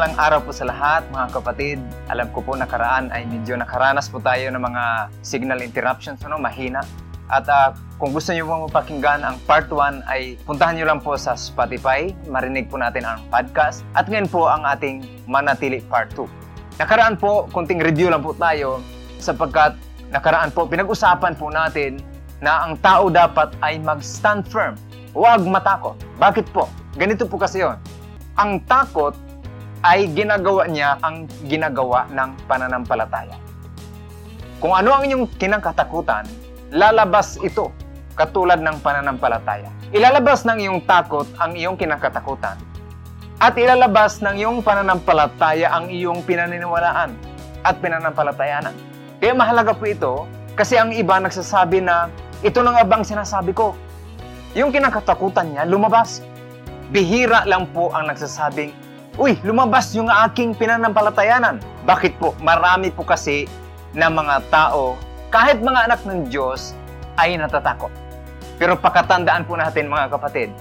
Mapagpalang araw po sa lahat, mga kapatid. Alam ko po nakaraan ay medyo nakaranas po tayo ng mga signal interruptions, ano, mahina. At uh, kung gusto niyo po mapakinggan ang part 1 ay puntahan niyo lang po sa Spotify, marinig po natin ang podcast. At ngayon po ang ating manatili part 2. Nakaraan po, kunting review lang po tayo sapagkat nakaraan po, pinag-usapan po natin na ang tao dapat ay mag-stand firm. Huwag matakot. Bakit po? Ganito po kasi yon. Ang takot ay ginagawa niya ang ginagawa ng pananampalataya. Kung ano ang inyong kinakatakutan, lalabas ito katulad ng pananampalataya. Ilalabas ng iyong takot ang iyong kinakatakutan at ilalabas ng iyong pananampalataya ang iyong pinaniniwalaan at pinanampalatayanan. Kaya mahalaga po ito kasi ang iba nagsasabi na ito na nga bang sinasabi ko? Yung kinakatakutan niya lumabas. Bihira lang po ang nagsasabing Uy, lumabas yung aking pinanampalatayanan. Bakit po? Marami po kasi na mga tao, kahit mga anak ng Diyos, ay natatakot. Pero pakatandaan po natin mga kapatid,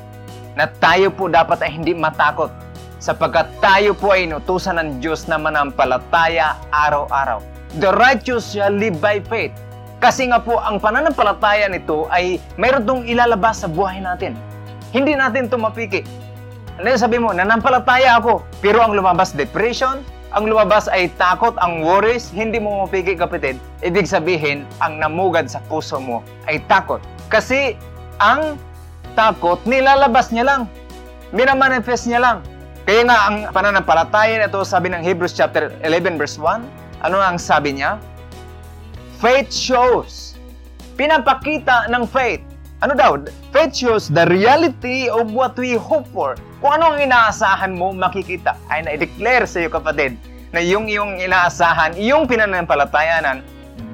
na tayo po dapat ay hindi matakot sapagkat tayo po ay inutusan ng Diyos na manampalataya araw-araw. The righteous shall live by faith. Kasi nga po, ang pananampalataya nito ay mayroon ilalabas sa buhay natin. Hindi natin ito mapiki. Ano sabi mo, nanampalataya ako, pero ang lumabas depression, ang lumabas ay takot, ang worries, hindi mo mapigil kapatid. Ibig sabihin, ang namugad sa puso mo ay takot. Kasi ang takot, nilalabas niya lang. Minamanifest niya lang. Kaya nga ang pananampalataya nito, sabi ng Hebrews chapter 11 verse 1, ano ang sabi niya? Faith shows. Pinapakita ng faith. Ano daw? Faith shows the reality of what we hope for. Kung ano ang inaasahan mo, makikita. Ay na-declare sa iyo kapatid na yung iyong inaasahan, iyong pinanampalatayanan,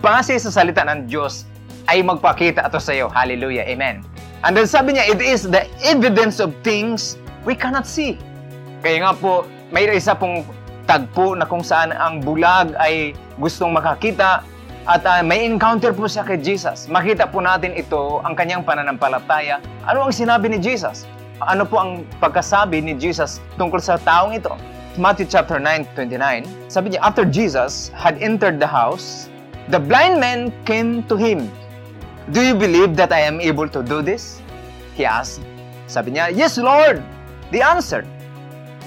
base sa salita ng Diyos, ay magpakita ito sa iyo. Hallelujah. Amen. And then sabi niya, it is the evidence of things we cannot see. Kaya nga po, may isa pong tagpo na kung saan ang bulag ay gustong makakita at uh, may encounter po siya kay Jesus. Makita po natin ito, ang kanyang pananampalataya. Ano ang sinabi ni Jesus? Ano po ang pagkasabi ni Jesus tungkol sa taong ito? Matthew chapter 9, 29, sabi niya, After Jesus had entered the house, the blind man came to him. Do you believe that I am able to do this? He asked. Sabi niya, Yes, Lord. The answered.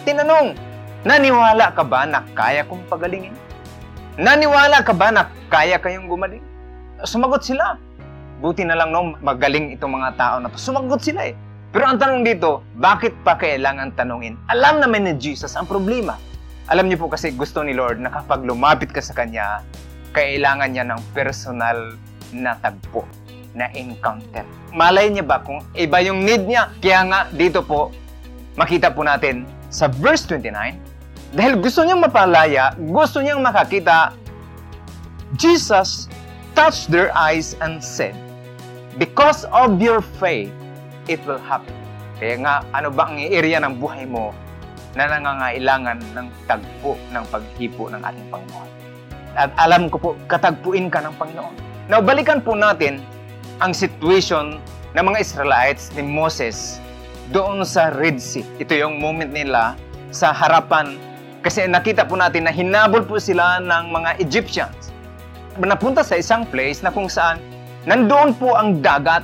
Tinanong, naniwala ka ba na kaya kong pagalingin? Naniwala ka ba na kaya kayong gumaling? Sumagot sila. Buti na lang no, magaling itong mga tao na to. Sumagot sila eh. Pero ang tanong dito, bakit pa kailangan tanungin? Alam naman ni Jesus ang problema. Alam niyo po kasi gusto ni Lord na kapag lumapit ka sa Kanya, kailangan niya ng personal na tagpo, na encounter. Malay niya ba kung iba yung need niya? Kaya nga dito po, makita po natin sa verse 29, dahil gusto niyang mapalaya, gusto niyang makakita, Jesus touched their eyes and said, Because of your faith, it will happen. Kaya nga, ano ba ang area ng buhay mo na nangangailangan ng tagpo ng paghipo ng ating Panginoon? At alam ko po, katagpuin ka ng Panginoon. Now, balikan po natin ang situation ng mga Israelites ni Moses doon sa Red Sea. Ito yung moment nila sa harapan kasi nakita po natin na hinabol po sila ng mga Egyptians. Napunta sa isang place na kung saan nandoon po ang dagat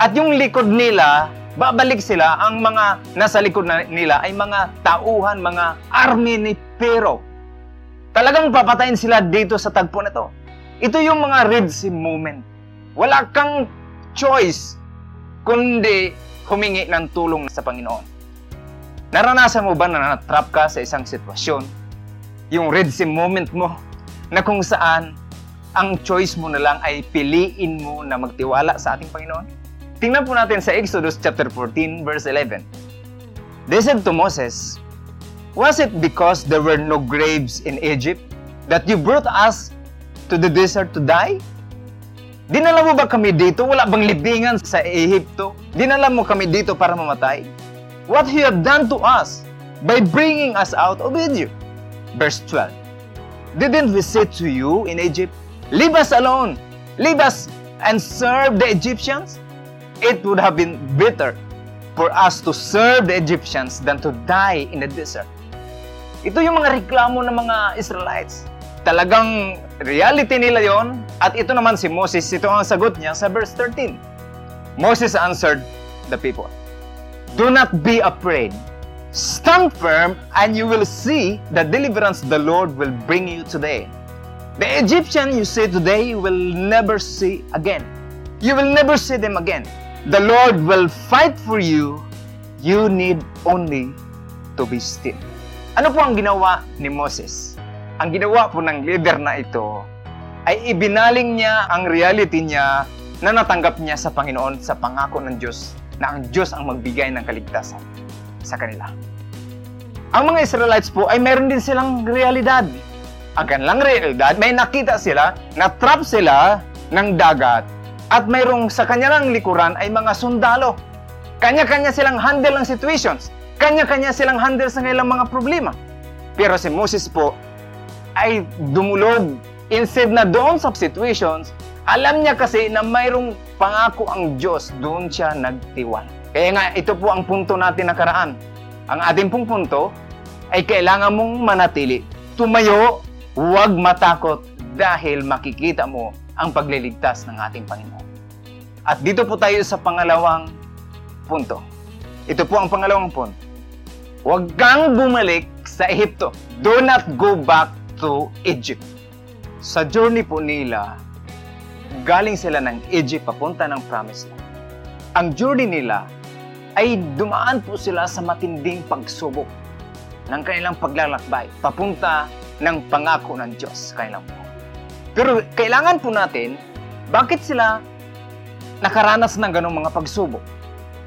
at yung likod nila, babalik sila, ang mga nasa likod nila ay mga tauhan, mga army ni Pero. Talagang papatayin sila dito sa tagpo na to. Ito yung mga Red Sea moment. Wala kang choice kundi humingi ng tulong sa Panginoon. Naranasan mo ba na natrap ka sa isang sitwasyon? Yung Red Sea moment mo na kung saan ang choice mo na lang ay piliin mo na magtiwala sa ating Panginoon? Tingnan po natin sa Exodus chapter 14 verse 11. They said to Moses, Was it because there were no graves in Egypt that you brought us to the desert to die? Dinala mo ba kami dito? Wala bang libingan sa Ehipto? Dinala mo kami dito para mamatay? what He had done to us by bringing us out of Egypt. Verse 12. Didn't we say to you in Egypt, Leave us alone, leave us and serve the Egyptians? It would have been better for us to serve the Egyptians than to die in the desert. Ito yung mga reklamo ng mga Israelites. Talagang reality nila yon at ito naman si Moses, ito ang sagot niya sa verse 13. Moses answered the people, Do not be afraid. Stand firm and you will see the deliverance the Lord will bring you today. The Egyptian you see today you will never see again. You will never see them again. The Lord will fight for you. You need only to be still. Ano po ang ginawa ni Moses? Ang ginawa po ng leader na ito ay ibinaling niya ang reality niya na natanggap niya sa Panginoon sa pangako ng Diyos na ang Diyos ang magbigay ng kaligtasan sa kanila. Ang mga Israelites po ay meron din silang realidad. Ang kanilang realidad, may nakita sila na trap sila ng dagat at mayroong sa kanilang likuran ay mga sundalo. Kanya-kanya silang handle ng situations. Kanya-kanya silang handle sa kanilang mga problema. Pero si Moses po ay dumulog. Instead na doon sa situations, alam niya kasi na mayroong pangako ang Diyos, doon siya nagtiwal. Kaya nga, ito po ang punto natin nakaraan. Ang ating pong punto ay kailangan mong manatili. Tumayo, huwag matakot dahil makikita mo ang pagliligtas ng ating Panginoon. At dito po tayo sa pangalawang punto. Ito po ang pangalawang punto. Huwag kang bumalik sa Ehipto. Do not go back to Egypt. Sa journey po nila, galing sila ng Egypt papunta ng Promised Land. Ang journey nila ay dumaan po sila sa matinding pagsubok ng kanilang paglalakbay papunta ng pangako ng Diyos kanilang buhay. Pero kailangan po natin, bakit sila nakaranas ng ganong mga pagsubok?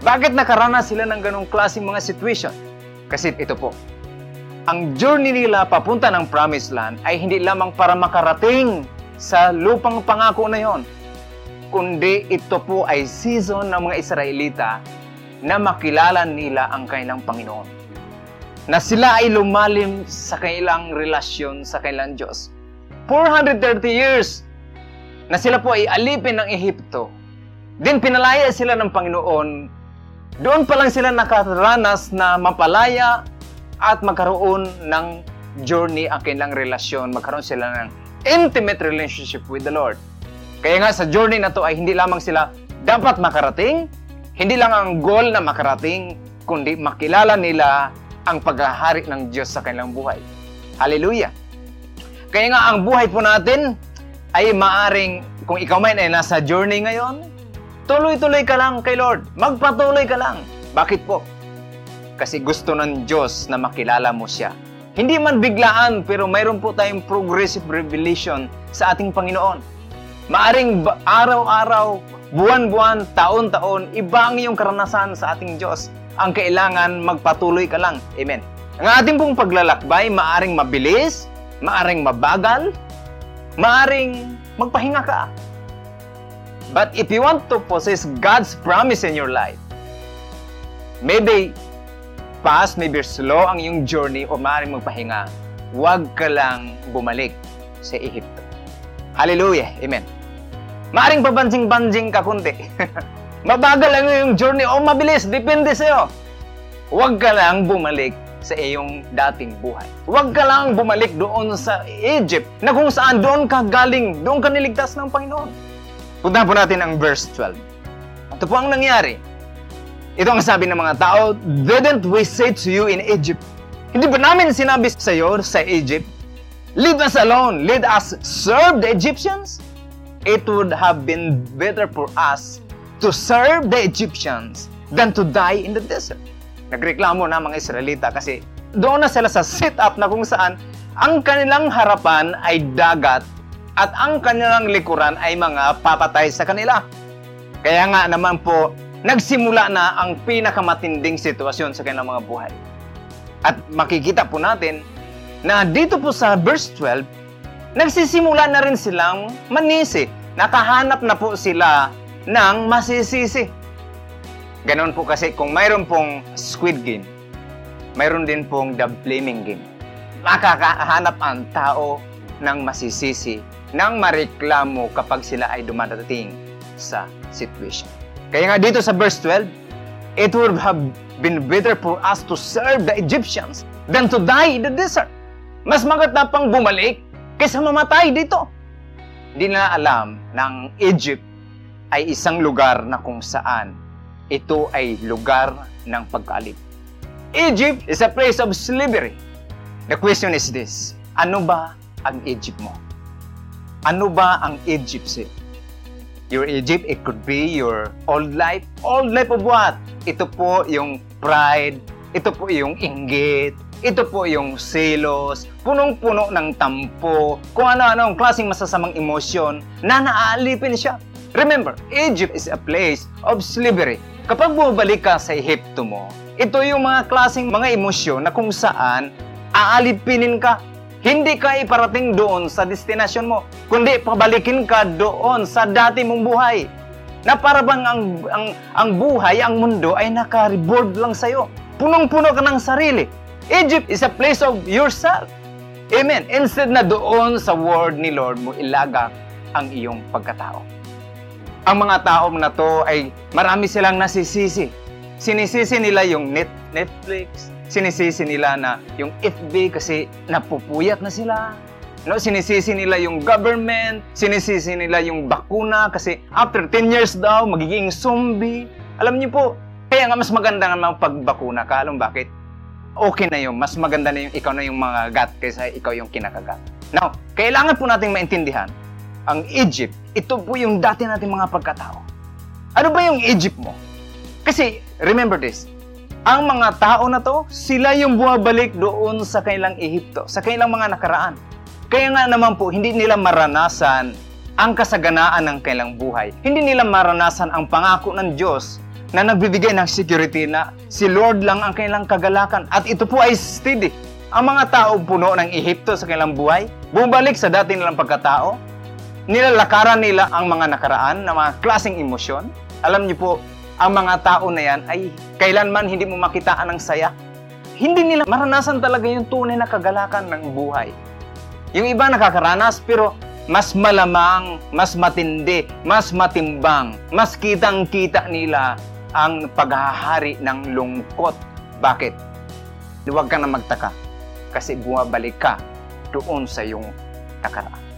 Bakit nakaranas sila ng ganong klaseng mga situation? Kasi ito po, ang journey nila papunta ng Promised Land ay hindi lamang para makarating sa lupang pangako na yon, kundi ito po ay season ng mga Israelita na makilala nila ang kanilang Panginoon. Na sila ay lumalim sa kanilang relasyon sa kanilang Diyos. 430 years na sila po ay alipin ng Ehipto. Din pinalaya sila ng Panginoon. Doon pa lang sila nakaranas na mapalaya at magkaroon ng journey ang kanilang relasyon. Magkaroon sila ng intimate relationship with the Lord. Kaya nga sa journey na to ay hindi lamang sila dapat makarating, hindi lang ang goal na makarating, kundi makilala nila ang paghahari ng Diyos sa kanilang buhay. Hallelujah! Kaya nga ang buhay po natin ay maaring, kung ikaw man ay nasa journey ngayon, tuloy-tuloy ka lang kay Lord. Magpatuloy ka lang. Bakit po? Kasi gusto ng Diyos na makilala mo siya. Hindi man biglaan, pero mayroon po tayong progressive revelation sa ating Panginoon. Maaring araw-araw, buwan-buwan, taon-taon, iba ang iyong karanasan sa ating Diyos. Ang kailangan, magpatuloy ka lang. Amen. Ang ating pong paglalakbay, maaring mabilis, maaring mabagal, maaring magpahinga ka. But if you want to possess God's promise in your life, maybe fast, maybe slow ang iyong journey o maaaring magpahinga, huwag ka lang bumalik sa Ehipto. Hallelujah! Amen. Maaring pabanjing-banjing ka kunti. Mabagal ang iyong journey o mabilis, depende sa'yo. Huwag ka lang bumalik sa iyong dating buhay. Huwag ka lang bumalik doon sa Egypt na kung saan doon ka galing, doon ka niligtas ng Panginoon. Punta po natin ang verse 12. Ito po ang nangyari. Ito ang sabi ng mga tao, Didn't we say to you in Egypt? Hindi ba namin sinabi sa iyo sa Egypt, Leave us alone, let us serve the Egyptians? It would have been better for us to serve the Egyptians than to die in the desert. Nagreklamo na mga Israelita kasi doon na sila sa sit-up na kung saan ang kanilang harapan ay dagat at ang kanilang likuran ay mga papatay sa kanila. Kaya nga naman po, nagsimula na ang pinakamatinding sitwasyon sa kanilang mga buhay. At makikita po natin na dito po sa verse 12, nagsisimula na rin silang manisi. Nakahanap na po sila ng masisisi. Ganon po kasi kung mayroon pong Squid Game, mayroon din pong The Blaming Game. Makakahanap ang tao ng masisisi nang mareklamo kapag sila ay dumadating sa situation. Kaya nga dito sa verse 12, it would have been better for us to serve the Egyptians than to die in the desert. Mas maganda pang bumalik kaysa mamatay dito. Hindi na alam ng Egypt ay isang lugar na kung saan ito ay lugar ng pagkaalip. Egypt is a place of slavery. The question is this, ano ba ang Egypt mo? Ano ba ang Egypt sa'yo? Your Egypt, it could be your old life. Old life of what? Ito po yung pride, ito po yung inggit, ito po yung selos, punong-puno ng tampo, kung ano-ano ang klaseng masasamang emosyon na naaalipin siya. Remember, Egypt is a place of slavery. Kapag bumabalik ka sa Ehipto mo, ito yung mga klaseng mga emosyon na kung saan aalipinin ka. Hindi ka iparating doon sa destinasyon mo, kundi pabalikin ka doon sa dati mong buhay. Na para bang ang, ang, ang buhay, ang mundo ay naka-reboard lang sa'yo. Punong-puno ka ng sarili. Egypt is a place of yourself. Amen. Instead na doon sa word ni Lord mo ilagak ang iyong pagkatao. Ang mga tao na to ay marami silang nasisisi. Sinisisi nila yung net, Netflix, sinisisi nila na yung FB kasi napupuyat na sila. No, sinisisi nila yung government, sinisisi nila yung bakuna kasi after 10 years daw magiging zombie. Alam niyo po, kaya nga mas maganda nga pagbakuna ka. Alam bakit? Okay na yun. Mas maganda na yung ikaw na yung mga gat kaysa ikaw yung kinakagat. Now, kailangan po nating maintindihan ang Egypt, ito po yung dati nating mga pagkatao. Ano ba yung Egypt mo? Kasi, remember this, ang mga tao na to, sila yung bumabalik doon sa kailang Ehipto, sa kailang mga nakaraan. Kaya nga naman po, hindi nila maranasan ang kasaganaan ng kailang buhay. Hindi nila maranasan ang pangako ng Diyos na nagbibigay ng security na si Lord lang ang kailang kagalakan. At ito po ay steady. Ang mga tao puno ng Ehipto sa kailang buhay, bumalik sa dati nilang pagkatao, nilalakaran nila ang mga nakaraan na mga klaseng emosyon. Alam niyo po, ang mga tao na yan ay kailanman hindi mo makitaan ng saya. Hindi nila maranasan talaga yung tunay na kagalakan ng buhay. Yung iba nakakaranas pero mas malamang, mas matindi, mas matimbang, mas kitang-kita nila ang paghahari ng lungkot. Bakit? Huwag ka na magtaka kasi bumabalik ka doon sa iyong nakaraan.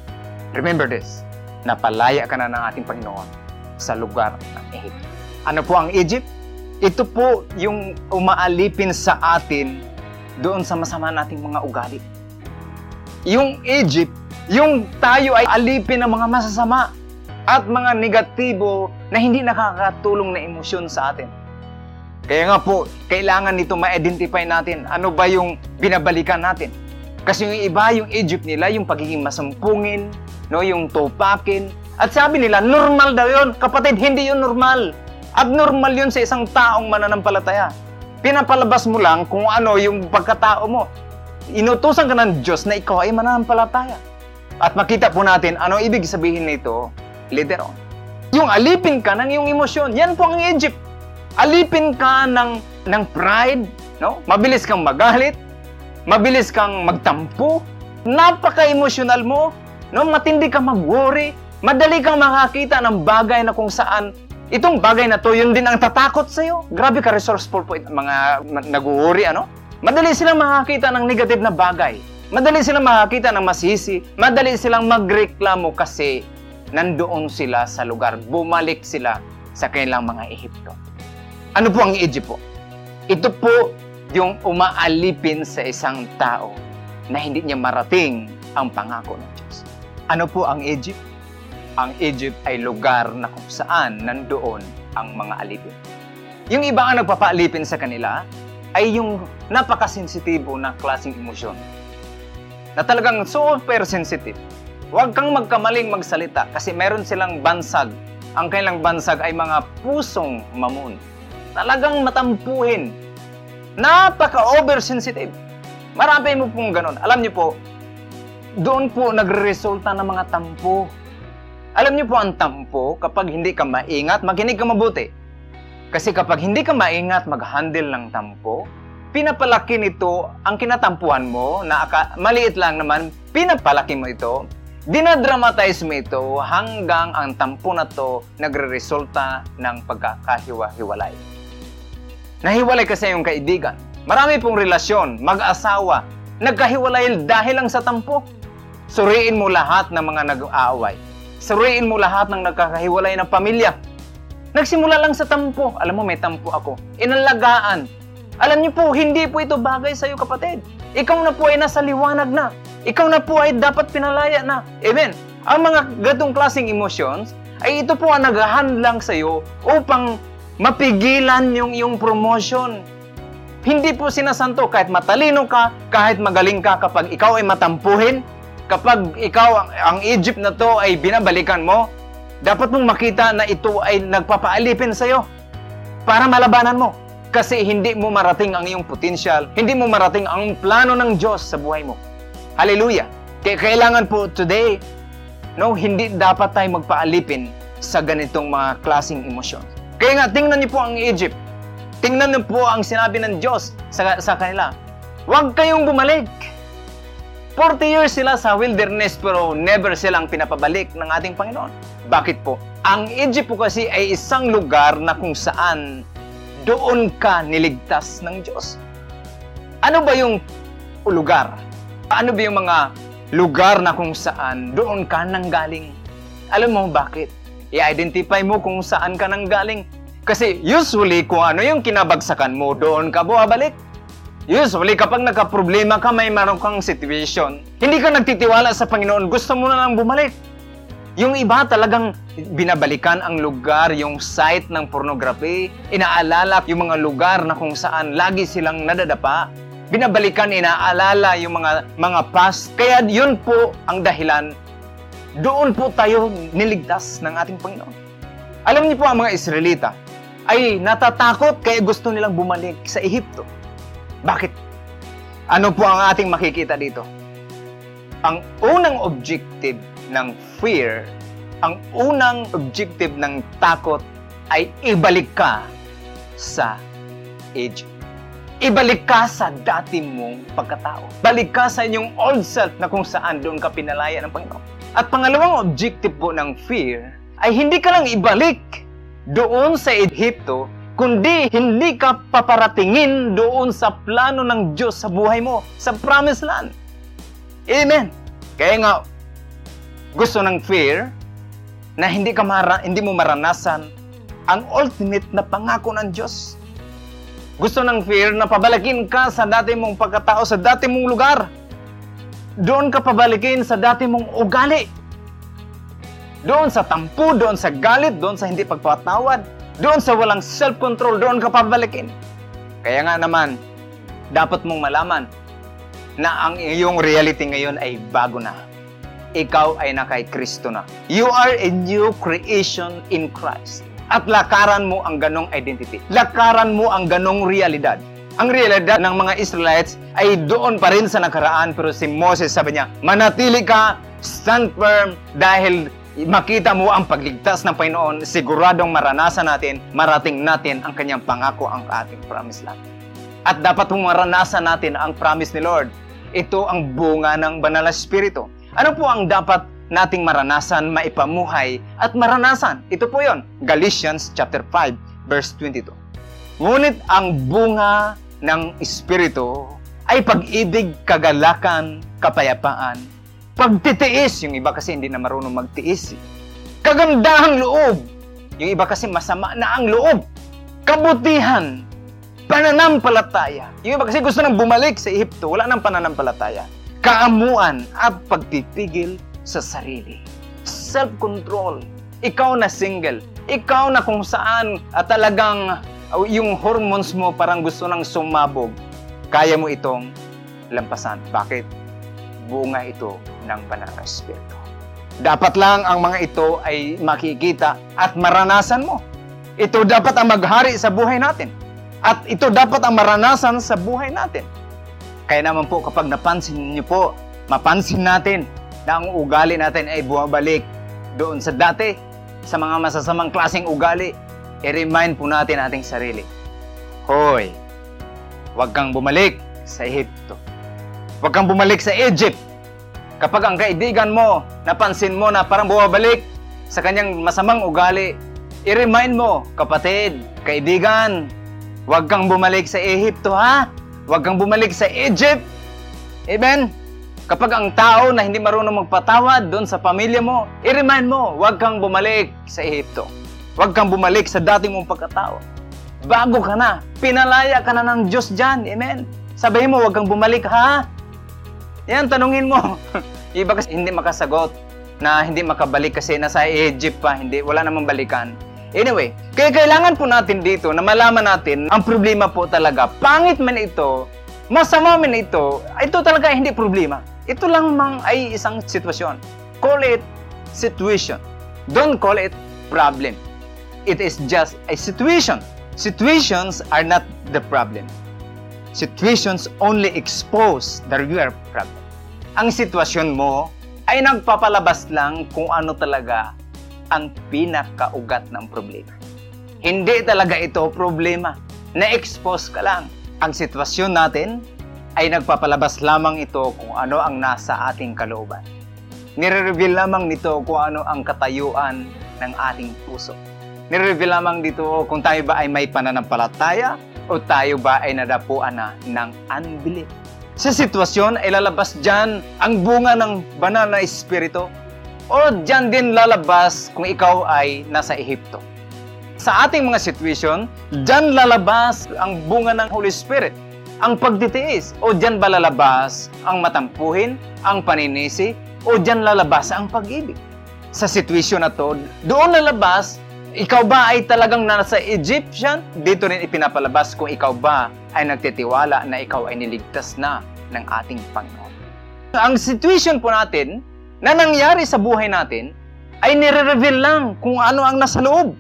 Remember this, napalaya ka na ng ating Panginoon sa lugar ng Egypt. Ano po ang Egypt? Ito po yung umaalipin sa atin doon sa masama nating mga ugali. Yung Egypt, yung tayo ay alipin ng mga masasama at mga negatibo na hindi nakakatulong na emosyon sa atin. Kaya nga po, kailangan nito ma-identify natin ano ba yung binabalikan natin. Kasi yung iba, yung Egypt nila, yung pagiging masampungin, no, yung tupakin. At sabi nila, normal daw yun. Kapatid, hindi yun normal. Abnormal yun sa isang taong mananampalataya. Pinapalabas mo lang kung ano yung pagkatao mo. Inutusan ka ng Diyos na ikaw ay mananampalataya. At makita po natin ano ibig sabihin nito later on. Yung alipin ka ng iyong emosyon, yan po ang Egypt. Alipin ka ng, ng pride, no? mabilis kang magalit, mabilis kang magtampo, napaka-emotional mo, No, matindi ka mag-worry. Madali kang makakita ng bagay na kung saan itong bagay na to, yun din ang tatakot sa'yo. Grabe ka resourceful po it, mga nag-worry, ano? Madali silang makakita ng negative na bagay. Madali silang makakita ng masisi. Madali silang magreklamo kasi nandoon sila sa lugar. Bumalik sila sa kanilang mga Ehipto. Ano po ang Egypt po? Ito po yung umaalipin sa isang tao na hindi niya marating ang pangako ng Diyos. Ano po ang Egypt? Ang Egypt ay lugar na kung saan nandoon ang mga alipin. Yung iba ang nagpapaalipin sa kanila ay yung napakasensitibo na klaseng emosyon. Na talagang super sensitive. Huwag kang magkamaling magsalita kasi meron silang bansag. Ang kailang bansag ay mga pusong mamun. Talagang matampuhin. Napaka-oversensitive. Marami mo pong ganun. Alam niyo po, doon po nagre-resulta ng mga tampo. Alam niyo po ang tampo, kapag hindi ka maingat, makinig ka mabuti. Kasi kapag hindi ka maingat mag-handle ng tampo, pinapalaki nito ang kinatampuhan mo na aka, maliit lang naman, pinapalaki mo ito, dinadramatize mo ito hanggang ang tampo na to nagre-resulta ng pagkakahiwa-hiwalay. Nahiwalay kasi yung kaibigan. Marami pong relasyon, mag-asawa, nagkahiwalay dahil lang sa tampo. Suriin mo lahat ng mga nag-aaway. Suriin mo lahat ng nagkakahiwalay ng pamilya. Nagsimula lang sa tampo. Alam mo, may tampo ako. Inalagaan. Alam niyo po, hindi po ito bagay sa iyo, kapatid. Ikaw na po ay nasa liwanag na. Ikaw na po ay dapat pinalaya na. Amen. Ang mga gatong klaseng emotions, ay ito po ang naghahand sa iyo upang mapigilan yung iyong promotion. Hindi po sinasanto kahit matalino ka, kahit magaling ka kapag ikaw ay matampuhin, kapag ikaw ang Egypt na to ay binabalikan mo, dapat mong makita na ito ay nagpapaalipin sa iyo para malabanan mo. Kasi hindi mo marating ang iyong potensyal, hindi mo marating ang plano ng Diyos sa buhay mo. Hallelujah! Kaya kailangan po today, no, hindi dapat tayo magpaalipin sa ganitong mga klasing emosyon. Kaya nga, tingnan niyo po ang Egypt. Tingnan niyo po ang sinabi ng Diyos sa, sa kanila. Huwag kayong bumalik. 40 years sila sa wilderness pero never silang pinapabalik ng ating Panginoon. Bakit po? Ang Egypt po kasi ay isang lugar na kung saan doon ka niligtas ng Diyos. Ano ba yung lugar? Ano ba yung mga lugar na kung saan doon ka nanggaling? Alam mo bakit? I-identify mo kung saan ka nanggaling. Kasi usually kung ano yung kinabagsakan mo, doon ka buhabalik. Usually, kapag nagka-problema ka, may meron kang situation, hindi ka nagtitiwala sa Panginoon, gusto mo na lang bumalik. Yung iba talagang binabalikan ang lugar, yung site ng pornography, inaalala yung mga lugar na kung saan lagi silang nadadapa, binabalikan, inaalala yung mga mga past. Kaya yun po ang dahilan, doon po tayo niligtas ng ating Panginoon. Alam niyo po ang mga Israelita ay natatakot kaya gusto nilang bumalik sa Ehipto. Bakit? Ano po ang ating makikita dito? Ang unang objective ng fear, ang unang objective ng takot ay ibalik ka sa Egypt. Ibalik ka sa dati mong pagkatao. Balik ka sa inyong old self na kung saan doon ka pinalaya ng Panginoon. At pangalawang objective po ng fear ay hindi ka lang ibalik doon sa Egypto, kundi hindi ka paparatingin doon sa plano ng Diyos sa buhay mo, sa promised land. Amen. Kaya nga, gusto ng fear na hindi ka mara, hindi mo maranasan ang ultimate na pangako ng Diyos. Gusto ng fear na pabalikin ka sa dati mong pagkatao, sa dati mong lugar. Doon ka pabalikin sa dati mong ugali. Doon sa tampo, doon sa galit, doon sa hindi pagpapatawad, doon sa walang self-control, doon ka pabalikin. Kaya nga naman, dapat mong malaman na ang iyong reality ngayon ay bago na. Ikaw ay na kay Kristo na. You are a new creation in Christ. At lakaran mo ang ganong identity. Lakaran mo ang ganong realidad. Ang realidad ng mga Israelites ay doon pa rin sa nakaraan pero si Moses sabi niya, manatili ka, stand firm dahil makita mo ang pagligtas ng Panginoon, siguradong maranasan natin, marating natin ang kanyang pangako, ang ating promise land. At dapat mong maranasan natin ang promise ni Lord. Ito ang bunga ng banal na Espiritu. Ano po ang dapat nating maranasan, maipamuhay at maranasan? Ito po yon Galatians chapter 5 verse 22. Ngunit ang bunga ng Espiritu ay pag-ibig, kagalakan, kapayapaan, Pagtitiis, yung iba kasi hindi na marunong magtiis. Eh. Kagandahang loob, yung iba kasi masama na ang loob. Kabutihan, pananampalataya. Yung iba kasi gusto nang bumalik sa Ehipto, wala nang pananampalataya. Kaamuan at pagpipigil sa sarili. Self-control. Ikaw na single. Ikaw na kung saan at talagang uh, yung hormones mo parang gusto nang sumabog. Kaya mo itong lampasan. Bakit? Bunga ito ng banal na Espiritu. Dapat lang ang mga ito ay makikita at maranasan mo. Ito dapat ang maghari sa buhay natin. At ito dapat ang maranasan sa buhay natin. Kaya naman po kapag napansin niyo po, mapansin natin na ang ugali natin ay bumabalik doon sa dati, sa mga masasamang klaseng ugali, i-remind po natin ating sarili. Hoy, huwag kang bumalik sa Ehipto. Huwag kang bumalik sa Egypt. Kapag ang kaibigan mo, napansin mo na parang bumabalik sa kanyang masamang ugali, i-remind mo, kapatid, kaibigan, Huwag kang bumalik sa Ehipto, ha? Huwag kang bumalik sa Egypt. Amen? Kapag ang tao na hindi marunong magpatawad doon sa pamilya mo, i-remind mo, huwag kang bumalik sa Ehipto. Huwag kang bumalik sa dating mong pagkatao. Bago ka na. Pinalaya ka na ng Diyos dyan. Amen? Sabihin mo, huwag kang bumalik, ha? Yan, tanungin mo. Iba kasi hindi makasagot na hindi makabalik kasi nasa Egypt pa, hindi, wala namang balikan. Anyway, kaya kailangan po natin dito na malaman natin ang problema po talaga. Pangit man ito, masama man ito, ito talaga hindi problema. Ito lang mang ay isang sitwasyon. Call it situation. Don't call it problem. It is just a situation. Situations are not the problem. Situations only expose the real problem. Ang sitwasyon mo ay nagpapalabas lang kung ano talaga ang pinakaugat ng problema. Hindi talaga ito problema. Na-expose ka lang. Ang sitwasyon natin ay nagpapalabas lamang ito kung ano ang nasa ating kalooban. Nire-reveal lamang nito kung ano ang katayuan ng ating puso. Nire-reveal lamang dito kung tayo ba ay may pananampalataya o tayo ba ay nadapuan na ng unbelief. Sa sitwasyon ay lalabas dyan ang bunga ng banal na espiritu o dyan din lalabas kung ikaw ay nasa Ehipto. Sa ating mga situation, dyan lalabas ang bunga ng Holy Spirit ang pagtitiis o diyan ba lalabas ang matampuhin, ang paninisi o diyan lalabas ang pag-ibig? Sa sitwasyon na to, doon lalabas, ikaw ba ay talagang nasa Egyptian? Dito rin ipinapalabas kung ikaw ba ay nagtitiwala na ikaw ay niligtas na ng ating Panginoon. Ang situation po natin na nangyari sa buhay natin ay nire-reveal lang kung ano ang nasa loob.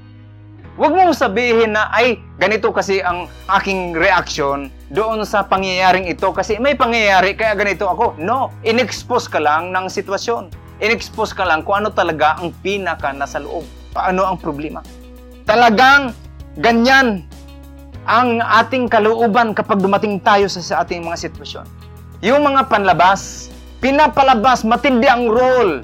Huwag mong sabihin na, ay, ganito kasi ang aking reaction doon sa pangyayaring ito kasi may pangyayari kaya ganito ako. No, inexpose ka lang ng sitwasyon. Inexpose ka lang kung ano talaga ang pinaka nasa loob. Paano ang problema. Talagang ganyan ang ating kalooban kapag dumating tayo sa, sa ating mga sitwasyon. Yung mga panlabas, pinapalabas, matindi ang role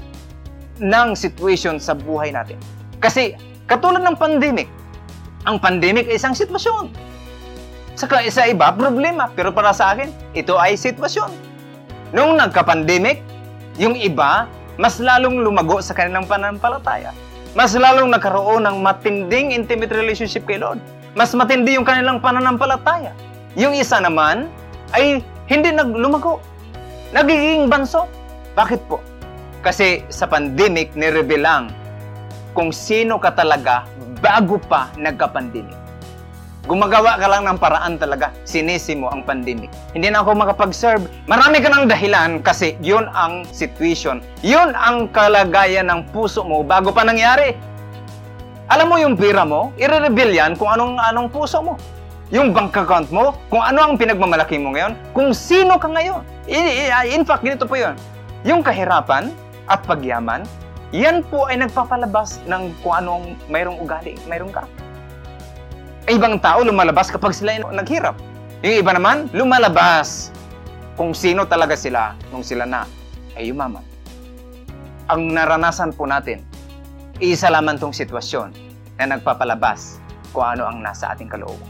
ng situation sa buhay natin. Kasi katulad ng pandemic, ang pandemic ay isang sitwasyon. Saka isa iba, problema. Pero para sa akin, ito ay sitwasyon. Nung nagka-pandemic, yung iba, mas lalong lumago sa kanilang pananampalataya. Mas lalong nagkaroon ng matinding intimate relationship kay Lord. Mas matindi yung kanilang pananampalataya. Yung isa naman ay hindi naglumago. Nagiging banso. Bakit po? Kasi sa pandemic, nirevelang kung sino ka talaga bago pa nagka-pandemic. Gumagawa ka lang ng paraan talaga. Sinisi mo ang pandemic. Hindi na ako makapag-serve. Marami ka ng dahilan kasi yun ang situation. Yun ang kalagayan ng puso mo bago pa nangyari. Alam mo yung pira mo, i-reveal yan kung anong, anong puso mo. Yung bank account mo, kung ano ang pinagmamalaki mo ngayon, kung sino ka ngayon. In fact, ganito po yun. Yung kahirapan at pagyaman, yan po ay nagpapalabas ng kung anong mayroong ugali, mayroong ka. Ibang tao lumalabas kapag sila naghirap. Yung iba naman, lumalabas kung sino talaga sila nung sila na ay yumaman. Ang naranasan po natin, isa lamang tong sitwasyon na nagpapalabas kung ano ang nasa ating kalooban.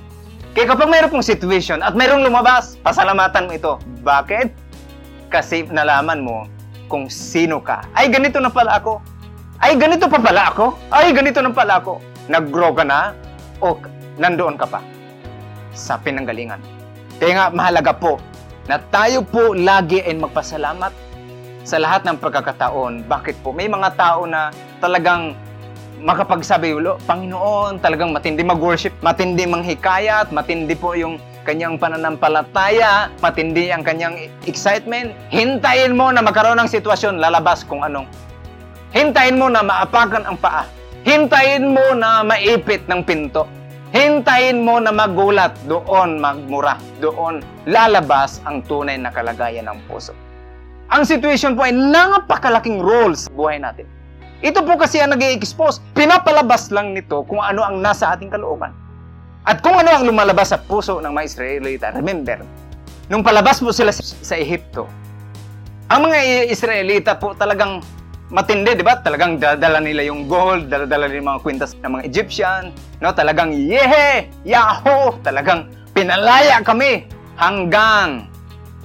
Kaya kapag mayroon pong situation at mayroong lumabas, pasalamatan mo ito. Bakit? Kasi nalaman mo kung sino ka. Ay, ganito na pala ako. Ay, ganito pa pala ako? Ay, ganito na pala ako. Nag-grow ka na? O nandoon ka pa? Sa pinanggalingan. Kaya nga, mahalaga po na tayo po lagi ay magpasalamat sa lahat ng pagkakataon. Bakit po? May mga tao na talagang makapagsabi, Panginoon, talagang matindi mag-worship, matindi manghikayat, matindi po yung kanyang pananampalataya, matindi ang kanyang excitement. Hintayin mo na magkaroon ng sitwasyon, lalabas kung anong Hintayin mo na maapakan ang paa. Hintayin mo na maipit ng pinto. Hintayin mo na magulat, doon magmura, doon lalabas ang tunay na kalagayan ng puso. Ang situation po ay napakalaking role sa buhay natin. Ito po kasi ang nag expose Pinapalabas lang nito kung ano ang nasa ating kalooban. At kung ano ang lumalabas sa puso ng mga Israelita, remember, nung palabas po sila sa Ehipto, ang mga Israelita po talagang matindi, di ba? Talagang dala nila yung gold, dala-dala nila yung mga kwintas ng mga Egyptian, no? Talagang yehe, yahoo, talagang Pinalaya kami hanggang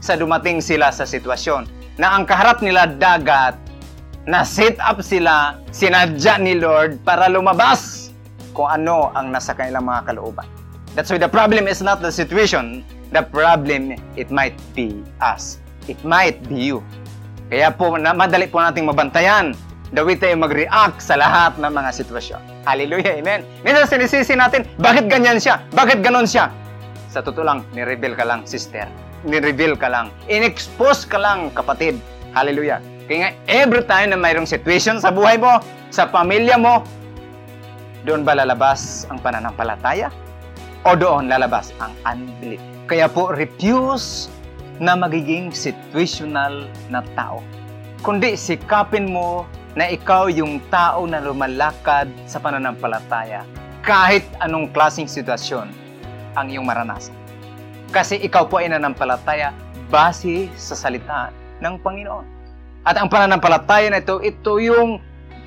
sa dumating sila sa sitwasyon na ang kaharap nila dagat, na set up sila, sinadya ni Lord para lumabas kung ano ang nasa kanilang mga kalooban. That's why the problem is not the situation, the problem, it might be us. It might be you. Kaya po, na, madali po nating mabantayan Dawit tayo mag-react sa lahat ng mga sitwasyon. Hallelujah, amen. Minsan sinisisi natin, bakit ganyan siya? Bakit ganon siya? Sa totoo lang, ni-reveal ka lang, sister. Ni-reveal ka lang. In-expose ka lang, kapatid. Hallelujah. Kaya nga, every time na mayroong situation sa buhay mo, sa pamilya mo, doon ba lalabas ang pananampalataya? O doon lalabas ang unbelief? Kaya po, refuse na magiging situational na tao. Kundi sikapin mo na ikaw yung tao na lumalakad sa pananampalataya kahit anong klaseng sitwasyon ang iyong maranasan. Kasi ikaw po ay nanampalataya base sa salita ng Panginoon. At ang pananampalataya na ito, ito yung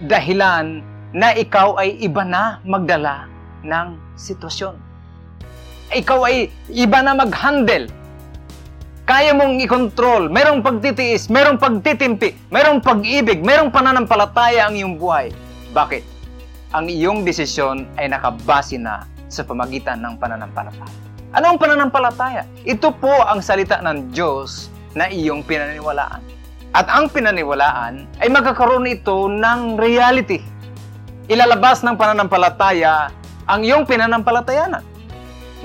dahilan na ikaw ay iba na magdala ng sitwasyon. Ikaw ay iba na mag-handle kaya mong i-control, merong pagtitiis, merong pagtitimpi, merong pag-ibig, merong pananampalataya ang iyong buhay. Bakit? Ang iyong desisyon ay nakabase na sa pamagitan ng pananampalataya. Ano ang pananampalataya? Ito po ang salita ng Diyos na iyong pinaniwalaan. At ang pinaniwalaan ay magkakaroon ito ng reality. Ilalabas ng pananampalataya ang iyong pinanampalatayanan.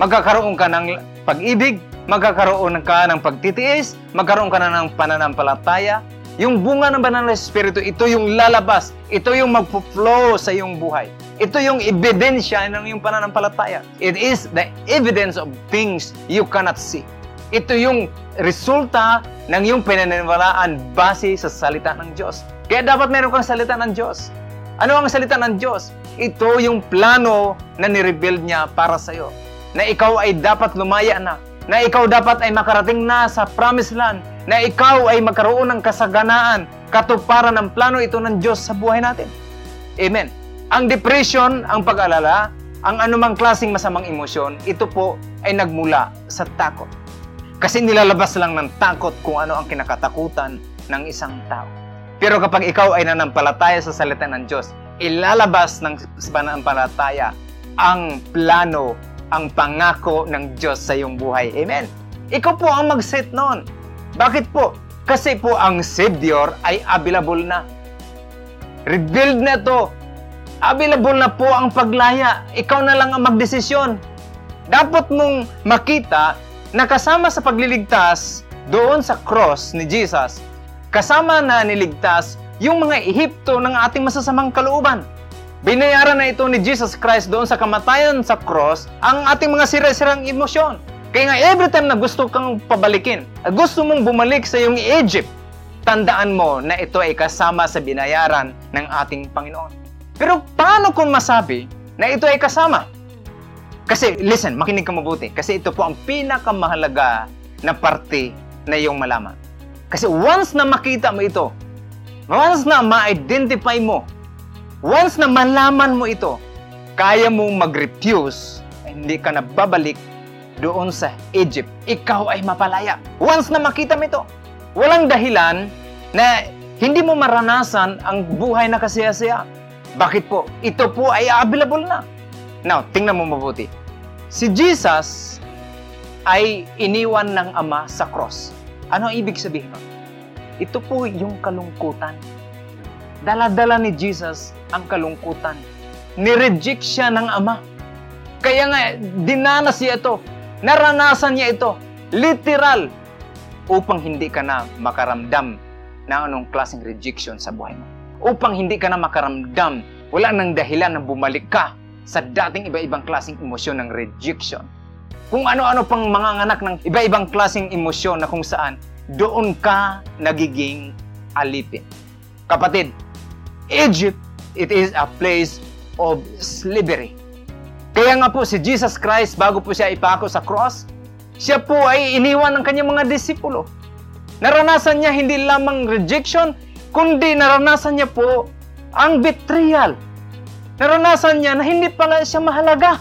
Magkakaroon ka ng pag-ibig, magkakaroon ka ng pagtitiis, magkaroon ka na ng pananampalataya. Yung bunga ng banal na Espiritu, ito yung lalabas. Ito yung magpo-flow sa iyong buhay. Ito yung ebidensya ng iyong pananampalataya. It is the evidence of things you cannot see. Ito yung resulta ng iyong pinaniniwalaan base sa salita ng Diyos. Kaya dapat meron kang salita ng Diyos. Ano ang salita ng Diyos? Ito yung plano na nirebuild niya para sa iyo. Na ikaw ay dapat lumaya na na ikaw dapat ay makarating na sa promised land, na ikaw ay magkaroon ng kasaganaan, katuparan ng plano ito ng Diyos sa buhay natin. Amen. Ang depression, ang pag-alala, ang anumang klasing masamang emosyon, ito po ay nagmula sa takot. Kasi nilalabas lang ng takot kung ano ang kinakatakutan ng isang tao. Pero kapag ikaw ay nanampalataya sa salita ng Diyos, ilalabas ng pananampalataya ang plano ang pangako ng Diyos sa iyong buhay. Amen. Ikaw po ang mag-set noon. Bakit po? Kasi po ang Savior ay available na. Revealed na to. Available na po ang paglaya. Ikaw na lang ang magdesisyon. Dapat mong makita na kasama sa pagliligtas doon sa cross ni Jesus, kasama na niligtas yung mga Ehipto ng ating masasamang kalooban. Binayaran na ito ni Jesus Christ doon sa kamatayan sa cross ang ating mga sira-sirang emosyon. Kaya nga every time na gusto kang pabalikin, gusto mong bumalik sa iyong Egypt, tandaan mo na ito ay kasama sa binayaran ng ating Panginoon. Pero paano kung masabi na ito ay kasama? Kasi, listen, makinig ka mabuti. Kasi ito po ang pinakamahalaga na parte na iyong malaman. Kasi once na makita mo ito, once na ma-identify mo Once na malaman mo ito, kaya mong mag-refuse, hindi ka na babalik doon sa Egypt. Ikaw ay mapalaya. Once na makita mo ito, walang dahilan na hindi mo maranasan ang buhay na kasiyasiya. Bakit po? Ito po ay available na. Now, tingnan mo mabuti. Si Jesus ay iniwan ng Ama sa cross. Ano ang ibig sabihin? Ito po yung kalungkutan Dala-dala ni Jesus ang kalungkutan. Nireject siya ng Ama. Kaya nga, dinanas niya ito. Naranasan niya ito. Literal. Upang hindi ka na makaramdam ng anong klaseng rejection sa buhay mo. Upang hindi ka na makaramdam, wala nang dahilan na bumalik ka sa dating iba-ibang klaseng emosyon ng rejection. Kung ano-ano pang mga anak ng iba-ibang klaseng emosyon na kung saan doon ka nagiging alipin. Kapatid, Egypt, it is a place of slavery. Kaya nga po si Jesus Christ, bago po siya ipako sa cross, siya po ay iniwan ng kanyang mga disipulo. Naranasan niya hindi lamang rejection, kundi naranasan niya po ang betrayal. Naranasan niya na hindi pala siya mahalaga.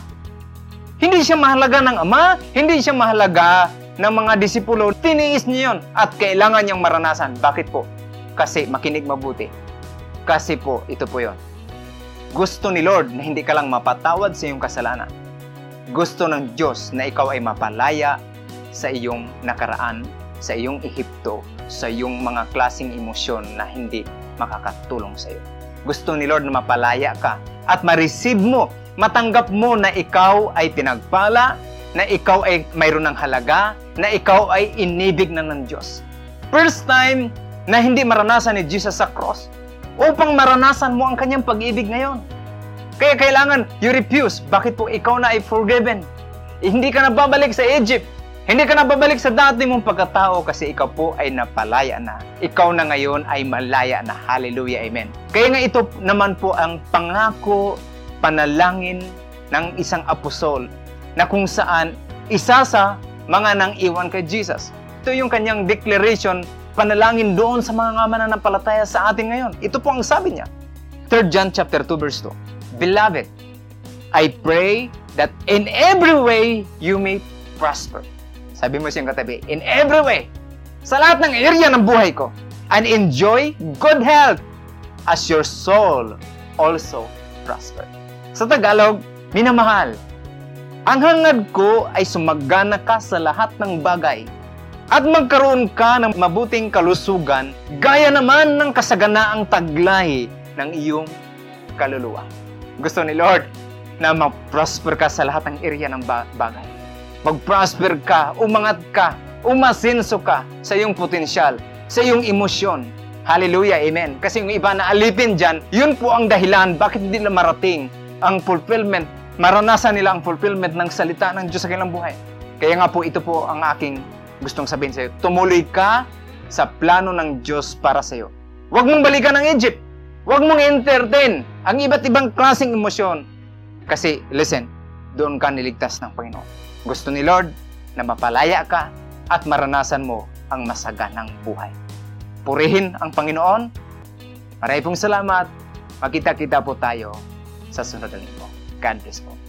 Hindi siya mahalaga ng ama, hindi siya mahalaga ng mga disipulo. Tiniis niya yon at kailangan niyang maranasan. Bakit po? Kasi makinig mabuti. Kasi po, ito po yon. Gusto ni Lord na hindi ka lang mapatawad sa iyong kasalanan. Gusto ng Diyos na ikaw ay mapalaya sa iyong nakaraan, sa iyong Ehipto, sa iyong mga klasing emosyon na hindi makakatulong sa iyo. Gusto ni Lord na mapalaya ka at ma-receive mo matanggap mo na ikaw ay pinagpala, na ikaw ay mayroon ng halaga, na ikaw ay inibig na ng Diyos. First time na hindi maranasan ni Jesus sa cross, upang maranasan mo ang kanyang pag-ibig ngayon. Kaya kailangan you refuse. Bakit po ikaw na ay forgiven? Hindi ka na babalik sa Egypt. Hindi ka na babalik sa dati mong pagkatao kasi ikaw po ay napalaya na. Ikaw na ngayon ay malaya na. Hallelujah, Amen. Kaya nga ito naman po ang pangako panalangin ng isang apostol na kung saan isa sa mga nang iwan kay Jesus. Ito yung kanyang declaration, panalangin doon sa mga mananampalataya sa atin ngayon. Ito po ang sabi niya. 3 John chapter 2 verse 2. Beloved, I pray that in every way you may prosper. Sabi mo siyang katabi, in every way, sa lahat ng area ng buhay ko, and enjoy good health as your soul also prosper. Sa Tagalog, minamahal. Ang hangad ko ay sumagana ka sa lahat ng bagay at magkaroon ka ng mabuting kalusugan gaya naman ng kasaganaang taglahi ng iyong kaluluwa. Gusto ni Lord na mag-prosper ka sa lahat ng area ng bagay. Mag-prosper ka, umangat ka, umasinso ka sa iyong potensyal, sa iyong emosyon. Hallelujah, Amen. Kasi yung iba na alipin dyan, yun po ang dahilan bakit hindi na marating ang fulfillment, maranasan nila ang fulfillment ng salita ng Diyos sa kanilang buhay. Kaya nga po ito po ang aking gustong sabihin sa iyo. Tumuloy ka sa plano ng Diyos para sa iyo. Huwag mong balikan ang Egypt. Huwag mong entertain ang iba't ibang klaseng emosyon. Kasi, listen, doon ka niligtas ng Panginoon. Gusto ni Lord na mapalaya ka at maranasan mo ang masaganang buhay. Purihin ang Panginoon. Maraming pong salamat. Magkita-kita po tayo sa sunod na linggo. God bless po.